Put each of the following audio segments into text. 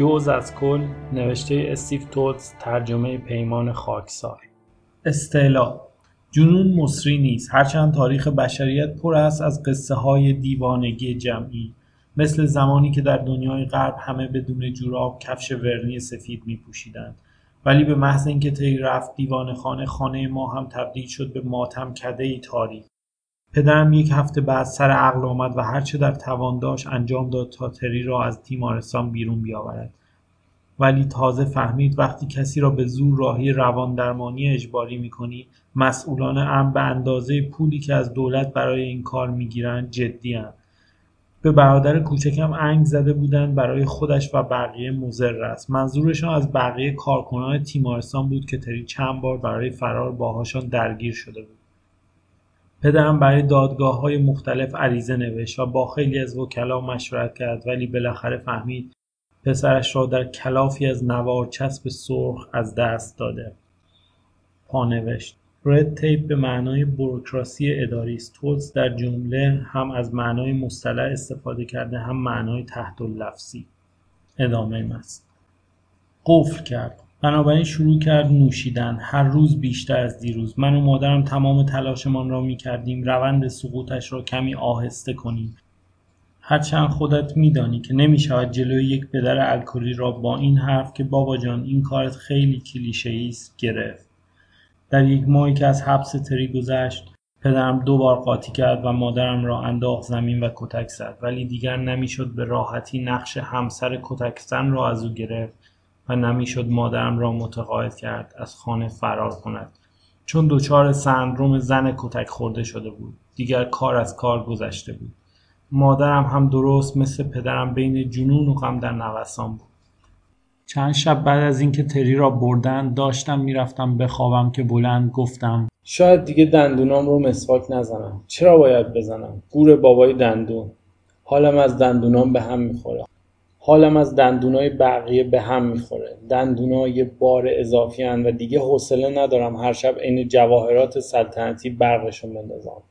جوز از کل نوشته استیو توتس ترجمه پیمان خاکسار. استعلا. جنون مصری نیست. هرچند تاریخ بشریت پر است از قصه های دیوانگی جمعی. مثل زمانی که در دنیای غرب همه بدون جوراب کفش ورنی سفید می پوشیدند ولی به محض اینکه طی رفت دیوان خانه خانه ما هم تبدیل شد به ماتم کده ای تاریک پدرم یک هفته بعد سر عقل آمد و هرچه در توان داشت انجام داد تا تری را از تیمارستان بیرون بیاورد. ولی تازه فهمید وقتی کسی را به زور راهی درمانی اجباری می‌کنی مسئولان امر به اندازه پولی که از دولت برای این کار می‌گیرند جدی به برادر کوچکم انگ زده بودند برای خودش و بقیه مضر است. منظورشان از بقیه کارکنان تیمارستان بود که تری چند بار برای فرار باهاشان درگیر شده بود. پدرم برای دادگاه های مختلف عریضه نوشت و با خیلی از وکلا مشورت کرد ولی بالاخره فهمید پسرش را در کلافی از نوار چسب سرخ از دست داده. پانوشت رد تیپ به معنای بروکراسی اداری است. توز در جمله هم از معنای مصطلح استفاده کرده هم معنای تحت لفظی. ادامه مست. قفل کرد. بنابراین شروع کرد نوشیدن هر روز بیشتر از دیروز. من و مادرم تمام تلاشمان را می کردیم روند سقوطش را کمی آهسته کنیم. هرچند خودت میدانی که نمی شود جلوی یک پدر الکلی را با این حرف که بابا جان این کارت خیلی کلیشه است گرفت. در یک ماهی که از حبس تری گذشت پدرم دو بار قاطی کرد و مادرم را انداخت زمین و کتک زد ولی دیگر نمی‌شد به راحتی نقش همسر کتکزن را از او گرفت. و نمی‌شد مادرم را متقاعد کرد از خانه فرار کند. چون دچار سندروم زن کتک خورده شده بود دیگر کار از کار گذشته بود. مادرم هم درست مثل پدرم بین جنون و غم در نوسان بود. چند شب بعد از اینکه تری را بردن داشتم می‌رفتم بخوابم که بلند گفتم شاید دیگه دندونام رو مسواک نزنم. چرا باید بزنم؟ گور بابای دندون. حالم از دندونام به هم می‌خوره. حالم از دندونای بقیه به هم می‌خوره. دندونا یه بار اضافی هن و دیگه حوصله ندارم هر شب عین جواهرات سلطنتی برقشون بندازم.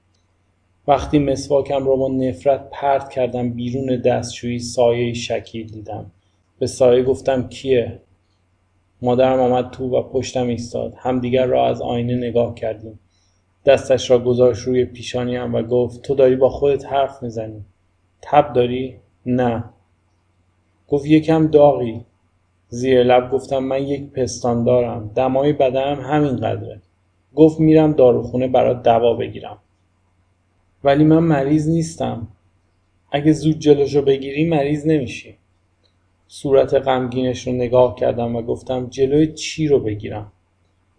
وقتی مسواکم رو با نفرت پرت کردم بیرون دستشویی سایه شکیل دیدم. به سایه گفتم کیه؟ مادرم آمد تو و پشتم ایستاد. همدیگر را از آینه نگاه کردیم. دستش را گذاشت روی پیشانیم و گفت تو داری با خودت حرف می‌زنی. تب داری؟ نه. گفت یکم داغی. زیر لب گفتم من یک پستان دارم. دمای بدنم همین قدره گفت میرم داروخونه برات دوا بگیرم. ولی من مریض نیستم. اگه زود جلوشو بگیری مریض نمیشی. صورت غمگینش رو نگاه کردم و گفتم جلوی چی رو بگیرم؟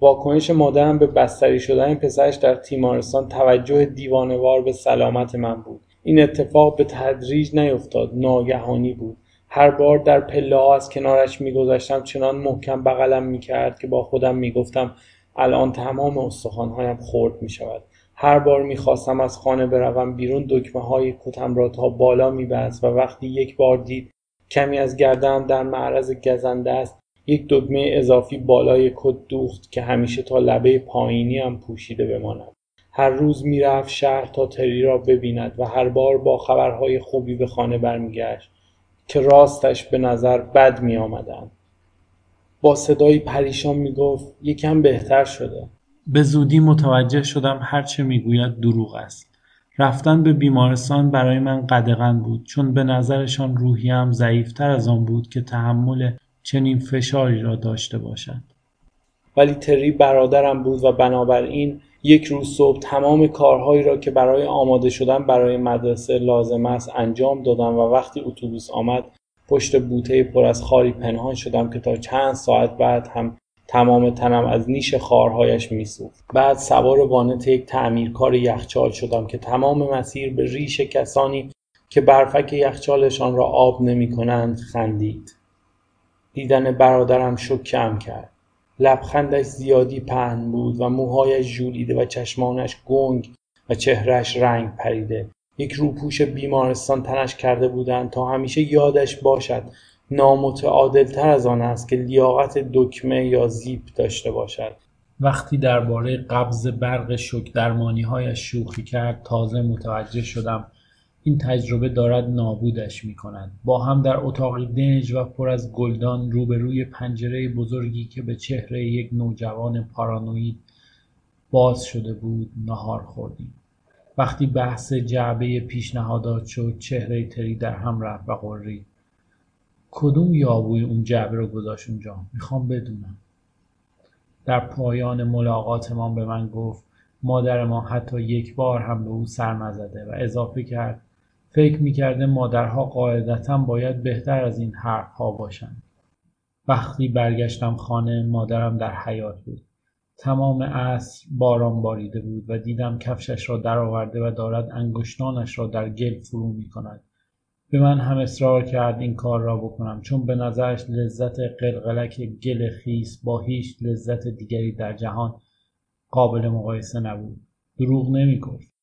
واکنش مادرم به بستری شدن پسرش در تیمارستان توجه دیوانوار به سلامت من بود. این اتفاق به تدریج نیفتاد. ناگهانی بود. هر بار در پله ها از کنارش میگذشتم چنان محکم بغلم می‌کرد که با خودم می‌گفتم الان تمام استخوانهایم خرد می‌شود. هر بار می‌خواستم از خانه بروم بیرون دکمه های کتم را تا بالا میبست و وقتی یک بار دید کمی از گردم در معرض گزنده است یک دکمه اضافی بالای کت دوخت که همیشه تا لبه پایینی هم پوشیده بماند. هر روز می‌رفت شهر تا تری را ببیند و هر بار با خبرهای خوبی به خانه برمیگشت. که راستش به نظر بد می آمدن. با صدایی پریشان می گفت یکم بهتر شده. به زودی متوجه شدم هرچه می‌گوید دروغ است. رفتن به بیمارستان برای من قدغن بود چون به نظرشان روحیم ضعیفتر از آن بود که تحمل چنین فشاری را داشته باشد. ولی تری برادرم بود و بنابراین یک روز صبح تمام کارهایی را که برای آماده شدن برای مدرسه لازم است انجام دادم و وقتی اتوبوس آمد پشت بوته پر از خاری پنهان شدم که تا چند ساعت بعد هم تمام تنم از نیش خارهایش میسوخت. بعد سوار وانت یک تعمیرکار یخچال شدم که تمام مسیر به ریش کسانی که برفک یخچالشان را آب نمی کنند خندید. دیدن برادرم شکم کرد. لبخندش زیادی پهن بود و موهایش ژولیده و چشمانش گنگ و چهرهش رنگ پریده. یک روپوش بیمارستان تنش کرده بودند تا همیشه یادش باشد. نامتعادلتر از آن است که لیاقت دکمه یا زیپ داشته باشد. وقتی درباره قبض برق شک درمانی هایش شوخی کرد تازه متوجه شدم این تجربه دارد نابودش می کند. با هم در اتاقی دنج و پر از گلدان روبروی پنجره بزرگی که به چهره یک نوجوان پارانوید باز شده بود نهار خوردیم. وقتی بحث جعبه پیشنهادات شد چهره تری در هم رفت و قرید. کدوم یابوی اون جعبه رو گذاشت اونجا؟ می‌خوام بدونم. در پایان ملاقاتمان به من گفت مادر ما حتی یک بار هم به او سر نزده و اضافه کرد فکر می‌کرده مادرها قاعدتا باید بهتر از این حرفها باشند. وقتی برگشتم خانه مادرم در حیات بود. تمام عصر باران باریده بود و دیدم کفشش را درآورده و دارد انگشتانش را در گل فرو می کند. به من هم اصرار کرد این کار را بکنم چون به نظرش لذت قلقلک گل خیس با هیچ لذت دیگری در جهان قابل مقایسه نبود. دروغ نمی گفت.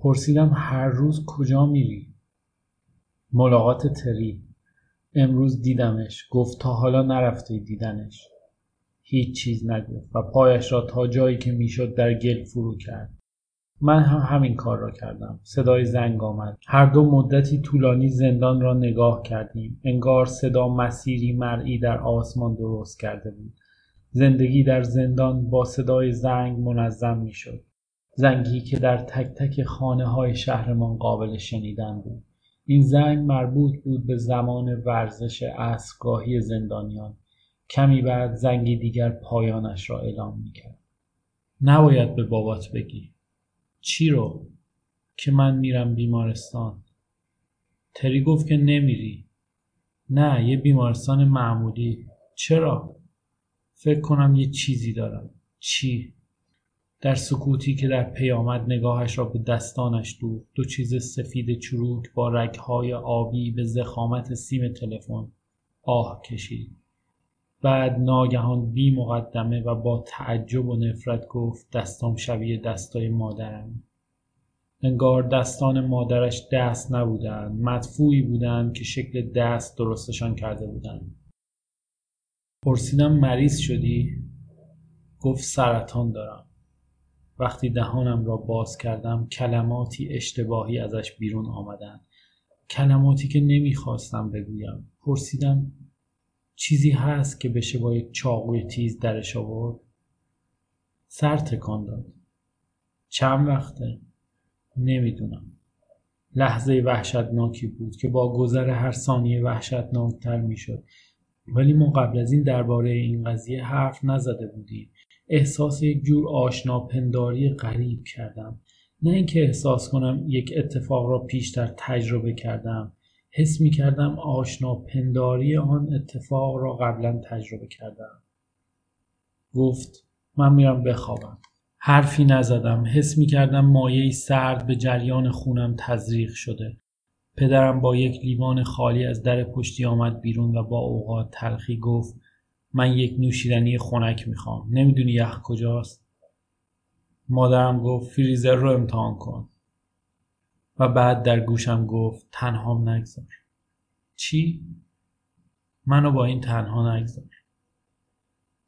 پرسیدم هر روز کجا میری؟ ملاقات تری. امروز دیدمش. گفت تا حالا نرفته دیدنش. هیچ چیز نگفت و پایش را تا جایی که می‌شد در گل فرو کرد. من هم همین کار را کردم. صدای زنگ آمد. هر دو مدتی طولانی زندان را نگاه کردیم. انگار صدا مسیری مرئی در آسمان درست کرده بود. زندگی در زندان با صدای زنگ منظم می‌شد. زنگی که در تک تک خانه های شهرمان قابل شنیدن بود. این زنگ مربوط بود به زمان ورزش اسبگاهی زندانیان. کمی بعد زنگی دیگر پایانش را اعلام می‌کرد. نباید به بابات بگی. چی رو؟ که من میرم بیمارستان. تری گفت که نمیری. نه یه بیمارستان معمولی. چرا؟ فکر کنم یه چیزی دارم. چی؟ در سکوتی که در پی آمد نگاهش را به دستانش دوخت. دو چیز سفید چروک با رگهای آبی به زخامت سیم تلفن آه کشید. بعد ناگهان بی مقدمه و با تعجب و نفرت گفت دستام شبیه دستای مادرم. انگار دستان مادرش دست نبودند. مدفوعی بودند که شکل دست درستشان کرده بودند. پرسیدم مریض شدی؟ گفت سرطان دارم. وقتی دهانم را باز کردم کلماتی اشتباهی ازش بیرون آمدند. کلماتی که نمی‌خواستم بگویم. پرسیدم چیزی هست که بشه با یک چاقوی تیز درش آورد؟ سر تکان داد. چند وقته؟ نمی‌دونم. لحظه وحشتناکی بود که با گذر هر ثانیه وحشتناکتر می‌شد. ولی ما قبل از این درباره این قضیه حرف نزده بودیم. احساس یک جور آشناپنداری غریب کردم. نه اینکه احساس کنم یک اتفاق را پیشتر تجربه کردم. حس می کردم آشناپنداری آن اتفاق را قبلا تجربه کردم. گفت من میرم بخوابم. حرفی نزدم. حس می کردم مایه سرد به جریان خونم تزریق شده. پدرم با یک لیوان خالی از در پشتی آمد بیرون و با اوقات تلخی گفت من یک نوشیدنی خنک می‌خوام. نمی‌دونی یخ کجاست. مادرم گفت فریزر رو امتحان کن. و بعد در گوشم گفت تنهام نگذار. چی؟ منو با این تنها نگذار.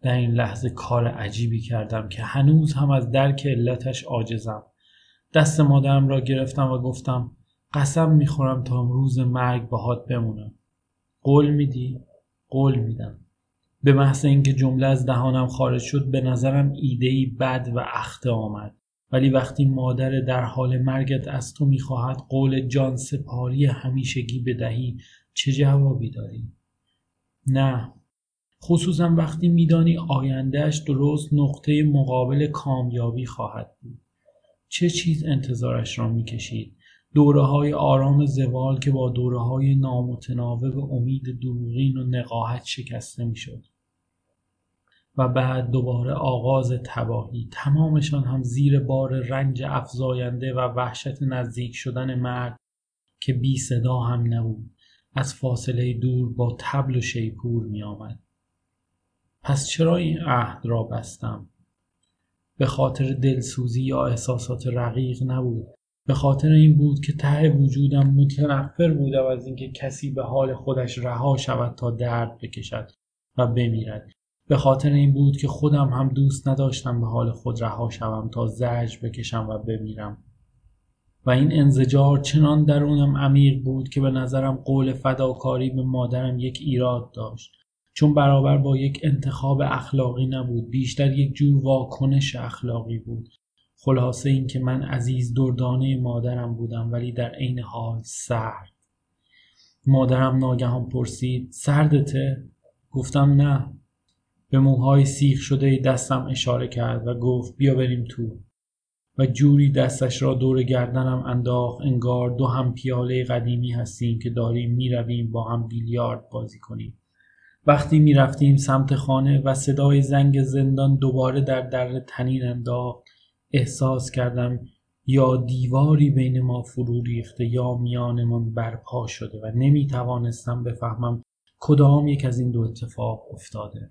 در این لحظه کار عجیبی کردم که هنوز هم از درک علتش عاجزم. دست مادرم را گرفتم و گفتم قسم می‌خورم تا روز مرگ باهات بمونم. قول میدی؟ قول میدم. به محض اینکه جمله از دهانم خارج شد به نظرم ایدهای بد و اخته آمد. ولی وقتی مادر در حال مرگت از تو می‌خواهد قول جان سپاری همیشگی بدهی چه جوابی داری؟ نه. خصوصا وقتی میدانی آیندهش درست نقطه مقابل کامیابی خواهد بود. چه چیز انتظارش را می‌کشید؟ دوره های آرام زوال که با دوره های نامتناوب امید دروغین و نقاهت شکسته می‌شد. و بعد دوباره آغاز تباهی تمامشان هم زیر بار رنج افزاینده و وحشت نزدیک شدن مرگ که بی صدا هم نبود از فاصله دور با تبل و شیپور می آمد. پس چرا این عهد را بستم؟ به خاطر دلسوزی یا احساسات رقیق نبود به خاطر این بود که ته وجودم متنفر بودم از اینکه کسی به حال خودش رها شود تا درد بکشد و بمیرد به خاطر این بود که خودم هم دوست نداشتم به حال خود رها شوم تا زجر بکشم و بمیرم. و این انزجار چنان درونم عمیق بود که به نظرم قول فداکاری به مادرم یک ایراد داشت. چون برابر با یک انتخاب اخلاقی نبود بیشتر یک جور واکنش اخلاقی بود. خلاصه این که من عزیز دردانه مادرم بودم ولی در عین حال سرد. مادرم ناگهان پرسید سردته؟ گفتم نه. به موهای سیخ شده دستم اشاره کرد و گفت بیا بریم تو. و جوری دستش را دور گردنم انداخت. انگار دو هم پیاله قدیمی هستیم که داریم می‌رویم با هم بیلیارد بازی کنیم. وقتی می‌رفتیم سمت خانه و صدای زنگ زندان دوباره در در تنین انداخت احساس کردم یا دیواری بین ما فرو ریخته یا میانمان برپا شده و نمی توانستم بفهمم کدام یک از این دو اتفاق افتاده.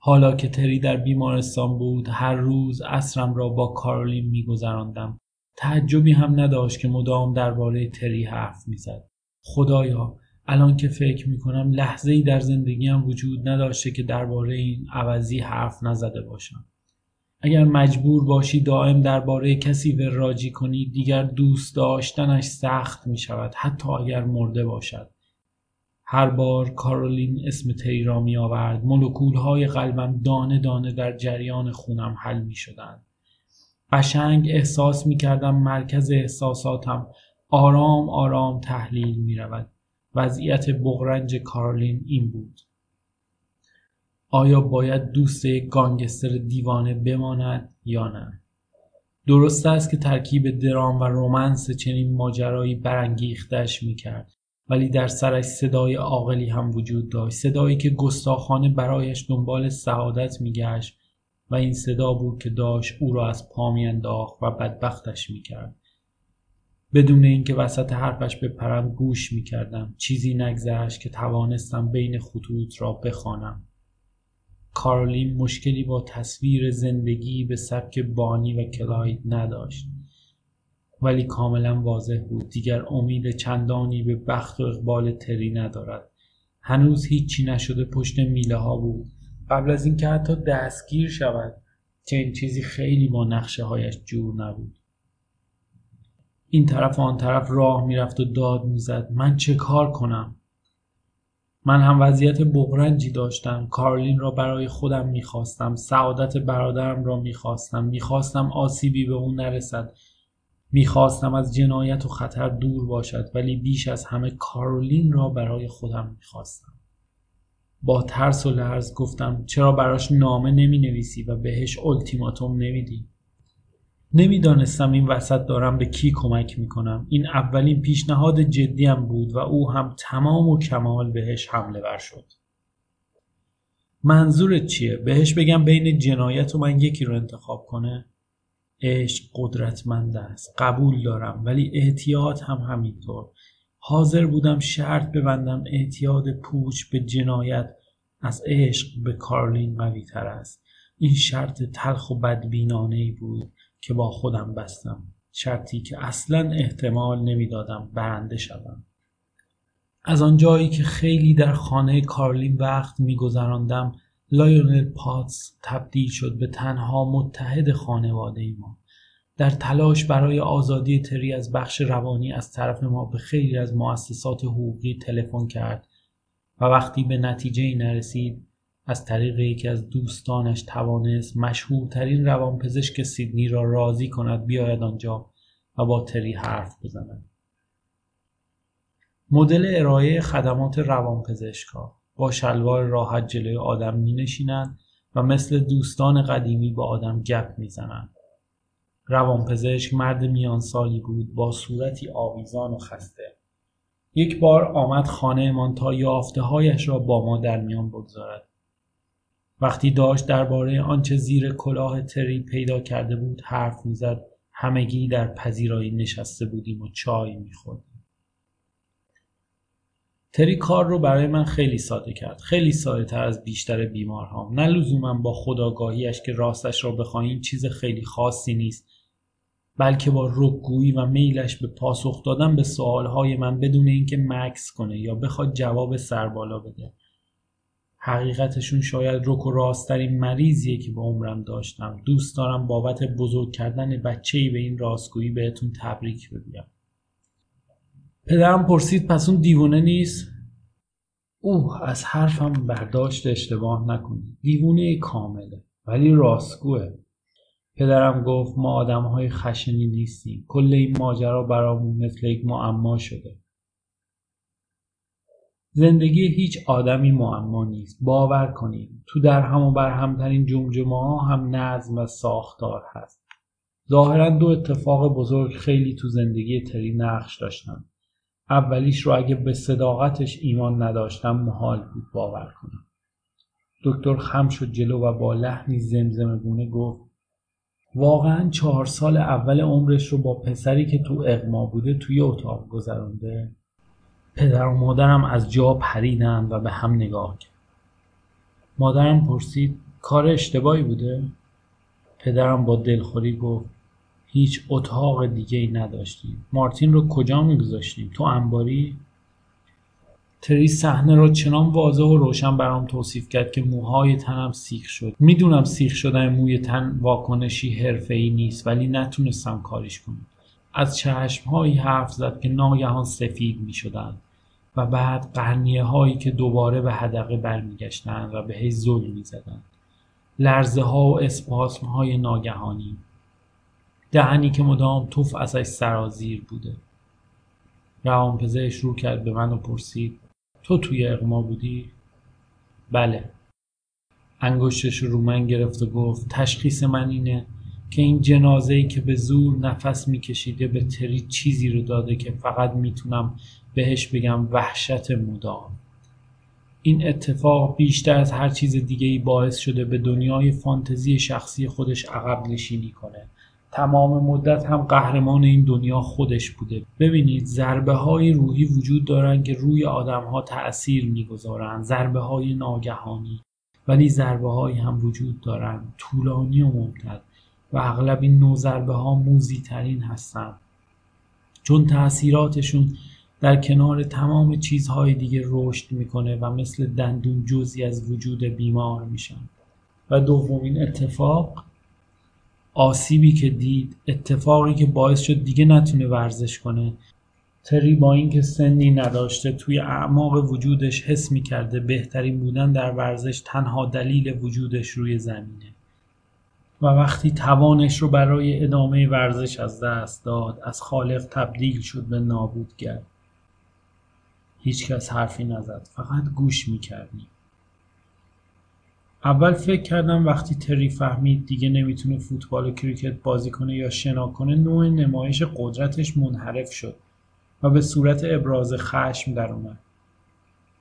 حالا که تری در بیمارستان بود هر روز اصرم را با کارولین میگذراندم. تعجبی هم نداشت که مدام درباره تری حرف می‌زد. خدایا الان که فکر می‌کنم لحظه ای در زندگیم وجود نداشته که درباره این عوضی حرف نزده باشم. اگر مجبور باشی دائم درباره کسی وراجی کنی دیگر دوست داشتنش سخت می شود حتی اگر مرده باشد. هر بار کارولین اسم تری را می آورد مولکول های قلبم دانه دانه در جریان خونم حل می شدند قشنگ احساس می کردم مرکز احساساتم آرام آرام تحلیل می رود وضعیت بغرنج کارلین این بود. آیا باید دوست یک گانگستر دیوانه بماند یا نه؟ درست است که ترکیب درام و رومنس چنین ماجرایی برانگیختش می‌کرد. ولی در سرش صدای عاقلی هم وجود داشت. صدایی که گستاخانه برایش دنبال سعادت میگشت و این صدا بود که داشت او را از پا میانداخت و بدبختش می‌کرد. بدون اینکه وسط حرفش بپرم گوش می‌کردم چیزی نگذشت که توانستم بین خطوط را بخوانم. کارلین مشکلی با تصویر زندگی به سبک بانی و کلاید نداشت. ولی کاملا واضح بود دیگر امید چندانی به بخت و اقبال تری ندارد. هنوز هیچی نشده پشت میله ها بود. قبل از اینکه حتی دستگیر شود چنین چیزی خیلی با نقشه هایش جور نبود. این طرف و آن طرف راه می‌رفت و داد می‌زد من چه کار کنم؟ من هم وضعیت بغرنجی داشتم. کارلین را برای خودم می‌خواستم. سعادت برادرم را می‌خواستم. می‌خواستم آسیبی به اون نرسد. می‌خواستم از جنایت و خطر دور باشد ولی بیش از همه کارولین را برای خودم می‌خواستم با ترس و لرز گفتم چرا براش نامه نمی نویسی و بهش التیماتوم نمیدی نمی‌دانستم این وسط دارم به کی کمک می‌کنم این اولین پیشنهاد جدیم بود و او هم تمام و کمال بهش حمله ور شد منظورت چیه؟ بهش بگم بین جنایت و من یکی رو انتخاب کنه؟ عشق قدرتمند است. قبول دارم ولی احتیاط هم همینطور. حاضر بودم شرط ببندم اعتیاد پوچ به جنایت از عشق به کارلین قوی تر است. این شرط تلخ و بدبینانه بود که با خودم بستم. شرطی که اصلا احتمال نمی‌دادم برنده شوم. از آنجایی که خیلی در خانه کارلین وقت میگذراندم لایونل پاتس تبدیل شد به تنها متحد خانواده ما. در تلاش برای آزادی تری از بخش روانی از طرف ما به خیلی از مؤسسات حقوقی تلفن کرد و وقتی به نتیجه ای نرسید از طریق یکی از دوستانش توانست مشهورترین روانپزشک سیدنی را راضی کند بیاید آنجا و با تری حرف بزند. مدل ارائه خدمات روانپزشکها با شلوار راحت جلوی آدم می نشینند و مثل دوستان قدیمی با آدم گپ می زنند. روانپزشک مرد میان سالی بود با صورتی آویزان و خسته. یک بار آمد خانهمان تا یافته هایش را با ما در میان بگذارد. وقتی داشت درباره آنچه زیر کلاه تری پیدا کرده بود حرف می‌زد همگی در پذیرایی نشسته بودیم و چای میخوردیم تری کار رو برای من خیلی ساده کرد. خیلی ساده تر از بیشتر بیمارهام نه لزوما با خداگاهیش که راستش را بخواهیم چیز خیلی خاصی نیست بلکه با رکگویی و میلش به پاسخ دادن به سوالهای من بدون اینکه مکس کنه یا بخواد جواب سربالا بده. حقیقتشون شاید رک و راستترین مریضیه که به عمرم داشتم. دوست دارم بابت بزرگ کردن بچه ای به این راستگویی بهتون تبریک بگم پدرم پرسید پس اون دیوونه نیست؟ اوه از حرفم برداشت اشتباه نکنید دیوونه کامله ولی راستگوه. پدرم گفت ما آدم های خشنی نیستیم. کل این ماجرا برامون مثل یک معما شده. زندگی هیچ آدمی معما نیست. باور کنید تو در هم و بر همترین جمجمه ها هم نظم و ساختار هست. ظاهرا دو اتفاق بزرگ خیلی تو زندگی تری نقش داشتن. اولیش رو اگه به صداقتش ایمان نداشتم محال بود باور کنم. دکتر خم شد جلو و با لحنی زمزمه گونه گفت واقعا چهار سال اول عمرش رو با پسری که تو اقما بوده توی اتاق گذرانده. پدر و مادرم از جا پریدن و به هم نگاه کرد. مادرم پرسید کار اشتباهی بوده؟ پدرم با دلخوری گفت هیچ اتاق دیگه ای نداشتیم. مارتین رو کجا میگذاشتیم؟ تو انباری؟ تری صحنه را چنان واضح و روشن برام توصیف کرد که موهای تنم سیخ شد. می‌دونم سیخ شدن موی تن واکنشی ای نیست ولی نتونستم کاریش کنم. از چشمهایی حرف زد که ناگهان سفید می شدن و بعد قرنیه هایی که دوباره به حدقه برمیگشتند و به زل می زدن. لرزه ها و اسپاسم های ناگهانی. دهنی که مدام توف ازش سرازیر بوده. روانپزشک رو کرد به من و پرسید تو توی اقما بودی؟ بله. انگشتش رو من گرفت و گفت تشخیص من اینه که این جنازه ای که به زور نفس میکشیده به تری چیزی رو داده که فقط می‌تونم بهش بگم وحشت مدام. این اتفاق بیشتر از هر چیز دیگه ای باعث شده به دنیای فانتزی شخصی خودش عقب نشینی کنه. تمام مدت هم قهرمان این دنیا خودش بوده. ببینید ضربه های روحی وجود دارن که روی آدم ها تأثیر می‌گذارن ضربه های ناگهانی. ولی ضربه هایی هم وجود دارن طولانی و ممتد و اغلب این نوع ضربه ها موزی ترین هستن. چون تأثیراتشون در کنار تمام چیزهای دیگه رشد می‌کنه و مثل دندون جزی از وجود بیمار میشن. و دومین اتفاق آسیبی که دید اتفاقی که باعث شد دیگه نتونه ورزش کنه. تری با اینکه سنی نداشته توی اعماق وجودش حس می‌کرده بهترین بودن در ورزش تنها دلیل وجودش روی زمینه. و وقتی توانش رو برای ادامه ورزش از دست داد از خالق تبدیل شد به نابودگر. هیچکس حرفی نزد فقط گوش می‌کردیم. اول فکر کردم وقتی تری فهمید دیگه نمی‌تونه فوتبال و کریکت بازی کنه یا شنا کنه نوع نمایش قدرتش منحرف شد و به صورت ابراز خشم در اومد.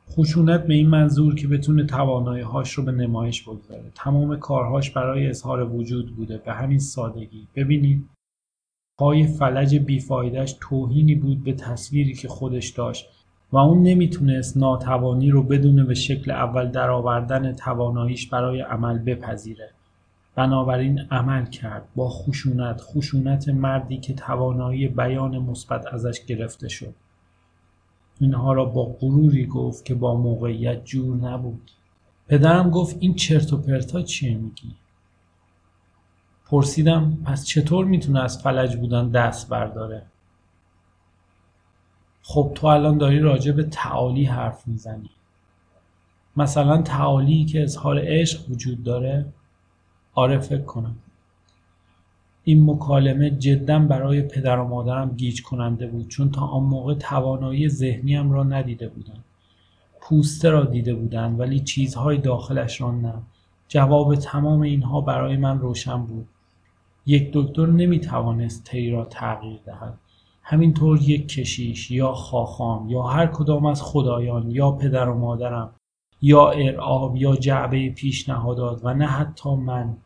خشونت به این منظور که بتونه توانایی هاش رو به نمایش بگذاره. تمام کارهاش برای اظهار وجود بوده. به همین سادگی. ببینید پای فلج بیفایدهش توهینی بود به تصویری که خودش داشت. و اون نمی‌تونست ناتوانی رو بدون به شکل اول درآوردن تواناییش برای عمل بپذیره. بنابراین عمل کرد با خشونت خشونت مردی که توانایی بیان مثبت ازش گرفته شد. اینها را با غروری گفت که با موقعیت جور نبود. پدرم گفت این چرت و پرتا چیه میگی؟ پرسیدم پس چطور می‌تونه از فلج بودن دست برداره؟ خب تو الان داری راجع به تعالی حرف می‌زنی. مثلا تعالی که اظهار عشق وجود داره آره فکر کنم. این مکالمه جدا برای پدر و مادرم گیج کننده بود چون تا آن موقع توانایی ذهنیم را ندیده بودند پوسته را دیده بودند ولی چیزهای داخلش را نه. جواب تمام اینها برای من روشن بود. یک دکتر نمی‌توانست تی را تغییر دهد. همینطور یک کشیش یا خاخام یا هر کدام از خدایان یا پدر و مادرم یا ارعاب یا جعبه پیشنهادات و نه حتی من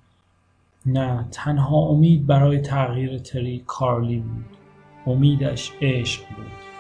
نه تنها امید برای تغییر تری کارلی بود. امیدش عشق بود.